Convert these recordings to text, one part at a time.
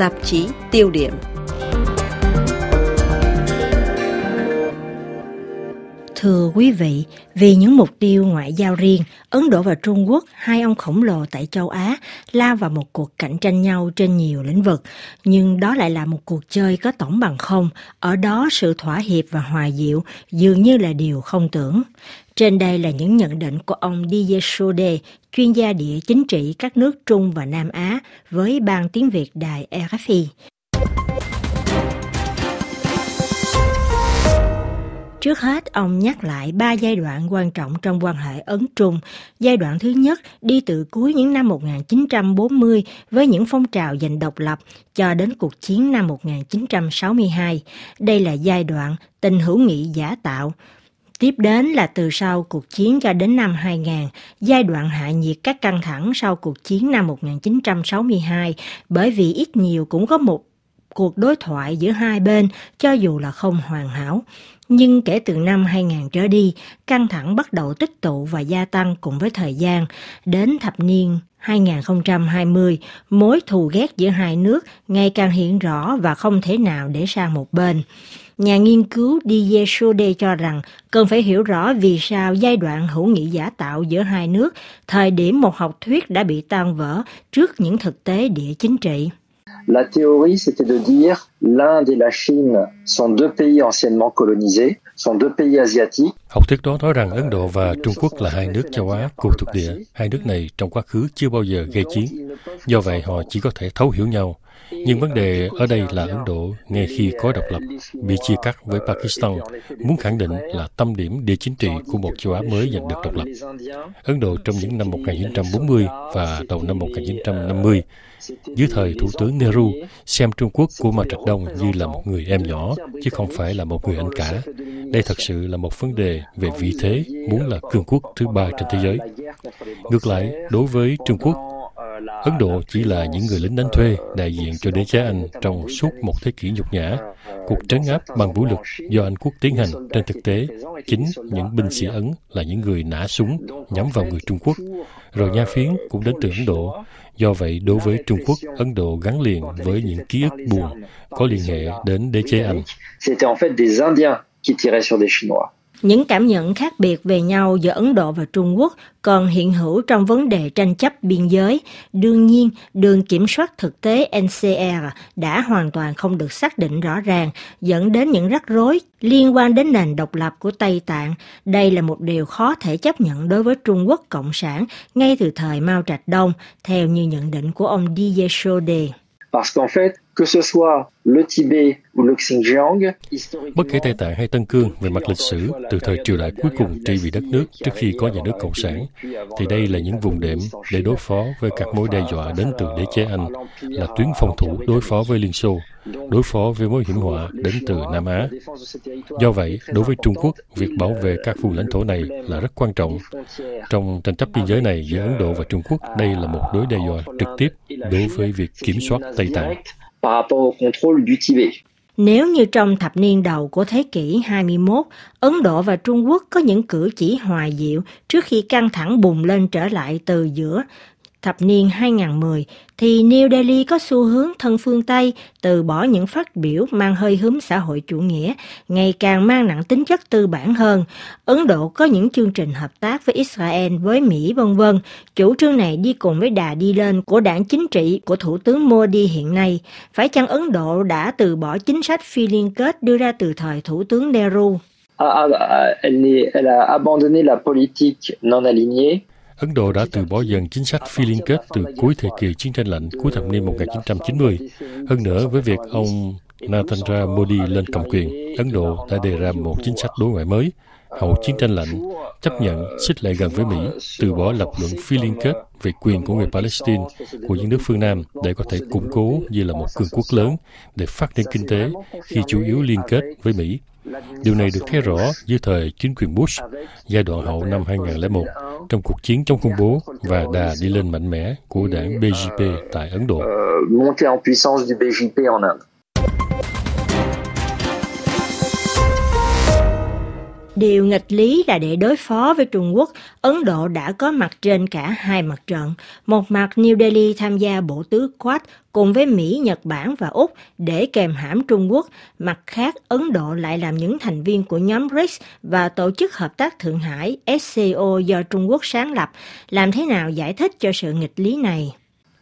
tạp chí tiêu điểm. Thưa quý vị, vì những mục tiêu ngoại giao riêng, Ấn Độ và Trung Quốc, hai ông khổng lồ tại châu Á, lao vào một cuộc cạnh tranh nhau trên nhiều lĩnh vực. Nhưng đó lại là một cuộc chơi có tổng bằng không, ở đó sự thỏa hiệp và hòa dịu dường như là điều không tưởng. Trên đây là những nhận định của ông Didier Sode, chuyên gia địa chính trị các nước Trung và Nam Á với Ban tiếng Việt Đài RFI. Trước hết, ông nhắc lại ba giai đoạn quan trọng trong quan hệ Ấn-Trung. Giai đoạn thứ nhất đi từ cuối những năm 1940 với những phong trào giành độc lập cho đến cuộc chiến năm 1962. Đây là giai đoạn tình hữu nghị giả tạo. Tiếp đến là từ sau cuộc chiến cho đến năm 2000, giai đoạn hạ nhiệt các căng thẳng sau cuộc chiến năm 1962, bởi vì ít nhiều cũng có một cuộc đối thoại giữa hai bên cho dù là không hoàn hảo. Nhưng kể từ năm 2000 trở đi, căng thẳng bắt đầu tích tụ và gia tăng cùng với thời gian. Đến thập niên 2020, mối thù ghét giữa hai nước ngày càng hiện rõ và không thể nào để sang một bên. Nhà nghiên cứu Didier Sode cho rằng cần phải hiểu rõ vì sao giai đoạn hữu nghị giả tạo giữa hai nước, thời điểm một học thuyết đã bị tan vỡ trước những thực tế địa chính trị. La théorie, c'était de dire l'Inde et la Chine sont deux pays anciennement colonisés, sont deux pays asiatiques. Học thuyết đó nói rằng Ấn Độ và Trung Quốc là hai nước châu Á cùng thuộc địa. Hai nước này trong quá khứ chưa bao giờ gây chiến. Do vậy họ chỉ có thể thấu hiểu nhau. Nhưng vấn đề ở đây là Ấn Độ, ngay khi có độc lập, bị chia cắt với Pakistan, muốn khẳng định là tâm điểm địa chính trị của một châu Á mới giành được độc lập. Ấn Độ trong những năm 1940 và đầu năm 1950 dưới thời Thủ tướng Nehru, xem Trung Quốc của Mao Trạch Đông như là một người em nhỏ, chứ không phải là một người anh cả. Đây thật sự là một vấn đề về vị thế, muốn là cường quốc thứ ba trên thế giới. Ngược lại, đối với Trung Quốc, Ấn Độ chỉ là những người lính đánh thuê đại diện cho đế chế Anh trong suốt một thế kỷ nhục nhã. Cuộc trấn áp bằng vũ lực do Anh quốc tiến hành trên thực tế, chính những binh sĩ Ấn là những người nã súng nhắm vào người Trung Quốc. Rồi nha phiến cũng đến từ Ấn Độ. Do vậy, đối với Trung Quốc, Ấn Độ gắn liền với những ký ức buồn có liên hệ đến đế chế Anh. C'était en fait des Indiens qui tiraient sur des Chinois. Những cảm nhận khác biệt về nhau giữa Ấn Độ và Trung Quốc còn hiện hữu trong vấn đề tranh chấp biên giới. Đương nhiên, đường kiểm soát thực tế NCR đã hoàn toàn không được xác định rõ ràng, dẫn đến những rắc rối liên quan đến nền độc lập của Tây Tạng. Đây là một điều khó thể chấp nhận đối với Trung Quốc Cộng sản ngay từ thời Mao Trạch Đông, theo như nhận định của ông Didier Sode. Parce qu'en fait, Bất kể Tây Tạng hay Tân Cương về mặt lịch sử, từ thời triều đại cuối cùng trị vì đất nước trước khi có nhà nước Cộng sản, thì đây là những vùng đệm để đối phó với các mối đe dọa đến từ đế chế Anh, là tuyến phòng thủ đối phó với Liên Xô, đối phó với mối hiểm họa đến từ Nam Á. Do vậy, đối với Trung Quốc, việc bảo vệ các vùng lãnh thổ này là rất quan trọng. Trong tranh chấp biên giới này giữa Ấn Độ và Trung Quốc, đây là một đối đe dọa trực tiếp đối với việc kiểm soát Tây Tạng par rapport au contrôle du Tibet. Nếu như trong thập niên đầu của thế kỷ 21, Ấn Độ và Trung Quốc có những cử chỉ hòa dịu trước khi căng thẳng bùng lên trở lại từ giữa thập niên 2010, thì New Delhi có xu hướng thân phương Tây từ bỏ những phát biểu mang hơi hướng xã hội chủ nghĩa, ngày càng mang nặng tính chất tư bản hơn. Ấn Độ có những chương trình hợp tác với Israel, với Mỹ vân vân. Chủ trương này đi cùng với đà đi lên của đảng chính trị của Thủ tướng Modi hiện nay. Phải chăng Ấn Độ đã từ bỏ chính sách phi liên kết đưa ra từ thời Thủ tướng Nehru? Ah, ah, elle, elle a abandonné la politique non alignée Ấn Độ đã từ bỏ dần chính sách phi liên kết từ cuối thời kỳ chiến tranh lạnh cuối thập niên 1990. Hơn nữa, với việc ông Narendra Modi lên cầm quyền, Ấn Độ đã đề ra một chính sách đối ngoại mới, hậu chiến tranh lạnh, chấp nhận xích lại gần với Mỹ, từ bỏ lập luận phi liên kết về quyền của người Palestine của những nước phương Nam để có thể củng cố như là một cường quốc lớn để phát triển kinh tế khi chủ yếu liên kết với Mỹ. Điều này được thấy rõ dưới thời chính quyền Bush, giai đoạn hậu năm 2001, trong cuộc chiến chống khủng bố và đà đi lên mạnh mẽ của đảng BJP tại Ấn Độ. Điều nghịch lý là để đối phó với Trung Quốc, Ấn Độ đã có mặt trên cả hai mặt trận. Một mặt New Delhi tham gia bộ tứ Quad cùng với Mỹ, Nhật Bản và Úc để kèm hãm Trung Quốc. Mặt khác, Ấn Độ lại làm những thành viên của nhóm BRICS và Tổ chức Hợp tác Thượng Hải SCO do Trung Quốc sáng lập. Làm thế nào giải thích cho sự nghịch lý này?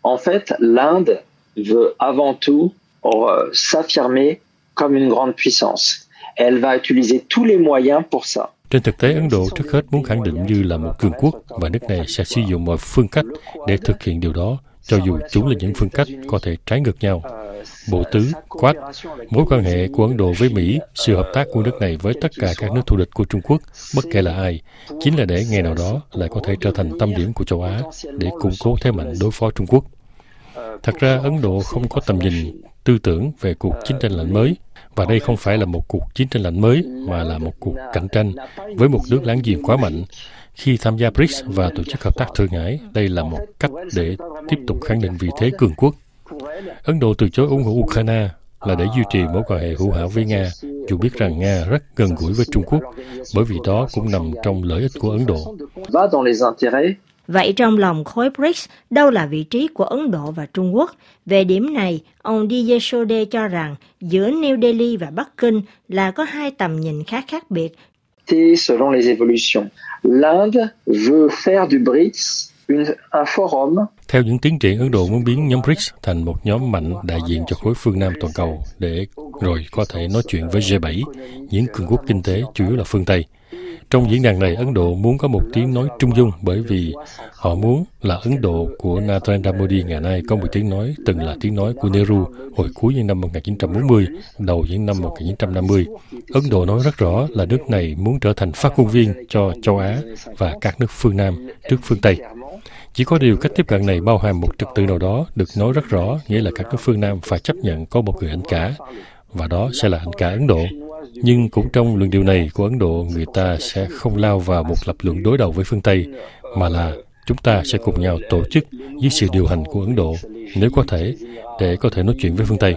En fait, l'Inde veut avant tout euh, s'affirmer comme une grande puissance. Elle va utiliser tous les moyens pour ça. Trên thực tế, Ấn Độ trước hết muốn khẳng định như là một cường quốc và nước này sẽ sử dụng mọi phương cách để thực hiện điều đó, cho dù chúng là những phương cách có thể trái ngược nhau. Bộ tứ, quát, mối quan hệ của Ấn Độ với Mỹ, sự hợp tác của nước này với tất cả các nước thù địch của Trung Quốc, bất kể là ai, chính là để ngày nào đó lại có thể trở thành tâm điểm của châu Á để củng cố thế mạnh đối phó Trung Quốc. Thật ra, Ấn Độ không có tầm nhìn tư tưởng về cuộc chiến tranh lạnh mới, và đây không phải là một cuộc chiến tranh lạnh mới, mà là một cuộc cạnh tranh với một nước láng giềng quá mạnh. Khi tham gia BRICS và Tổ chức Hợp tác Thượng Hải, đây là một cách để tiếp tục khẳng định vị thế cường quốc. Ấn Độ từ chối ủng hộ Ukraine là để duy trì mối quan hệ hữu hảo với Nga, dù biết rằng Nga rất gần gũi với Trung Quốc, bởi vì đó cũng nằm trong lợi ích của Ấn Độ. Vậy trong lòng khối BRICS, đâu là vị trí của Ấn Độ và Trung Quốc? Về điểm này, ông Didier Sode cho rằng giữa New Delhi và Bắc Kinh là có hai tầm nhìn khá khác biệt. Selon les évolutions, l'Inde veut faire du BRICS une, un forum theo những tiến triển, Ấn Độ muốn biến nhóm BRICS thành một nhóm mạnh đại diện cho khối phương Nam toàn cầu để rồi có thể nói chuyện với G7, những cường quốc kinh tế chủ yếu là phương Tây. Trong diễn đàn này, Ấn Độ muốn có một tiếng nói trung dung bởi vì họ muốn là Ấn Độ của Narendra Modi ngày nay có một tiếng nói từng là tiếng nói của Nehru hồi cuối những năm 1940, đầu những năm 1950. Ấn Độ nói rất rõ là nước này muốn trở thành phát ngôn viên cho châu Á và các nước phương Nam trước phương Tây. Chỉ có điều cách tiếp cận này bao hàm một trật tự nào đó được nói rất rõ, nghĩa là các nước phương Nam phải chấp nhận có một người anh cả, và đó sẽ là anh cả Ấn Độ. Nhưng cũng trong luận điều này của Ấn Độ, người ta sẽ không lao vào một lập luận đối đầu với phương Tây, mà là chúng ta sẽ cùng nhau tổ chức dưới sự điều hành của Ấn Độ, nếu có thể, để có thể nói chuyện với phương Tây.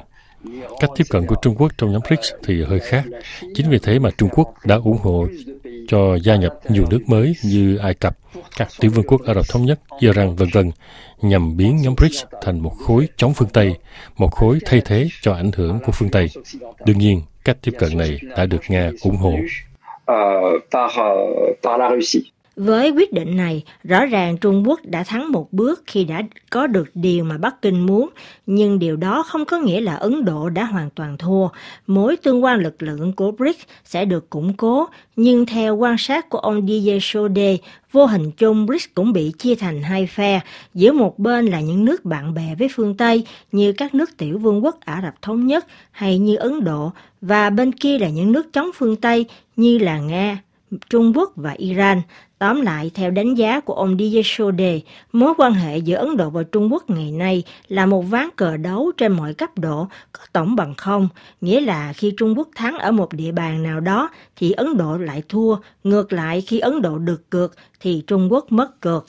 Cách tiếp cận của Trung Quốc trong nhóm BRICS thì hơi khác. Chính vì thế mà Trung Quốc đã ủng hộ cho gia nhập nhiều nước mới như Ai Cập, các tiểu vương quốc Ả Rập Thống Nhất, Iran, vân vân, nhằm biến nhóm BRICS thành một khối chống phương Tây, một khối thay thế cho ảnh hưởng của phương Tây. Đương nhiên, cách tiếp cận này đã được Nga ủng hộ. Với quyết định này, rõ ràng Trung Quốc đã thắng một bước khi đã có được điều mà Bắc Kinh muốn, nhưng điều đó không có nghĩa là Ấn Độ đã hoàn toàn thua. Mối tương quan lực lượng của BRICS sẽ được củng cố, nhưng theo quan sát của ông DJ Chaudet, vô hình chung BRICS cũng bị chia thành hai phe, giữa một bên là những nước bạn bè với phương Tây như các nước tiểu vương quốc Ả Rập Thống Nhất hay như Ấn Độ, và bên kia là những nước chống phương Tây như là Nga, Trung Quốc và Iran. Tóm lại, theo đánh giá của ông Didier Chaudet, mối quan hệ giữa Ấn Độ và Trung Quốc ngày nay là một ván cờ đấu trên mọi cấp độ, có tổng bằng không, nghĩa là khi Trung Quốc thắng ở một địa bàn nào đó thì Ấn Độ lại thua, ngược lại khi Ấn Độ được cược thì Trung Quốc mất cược.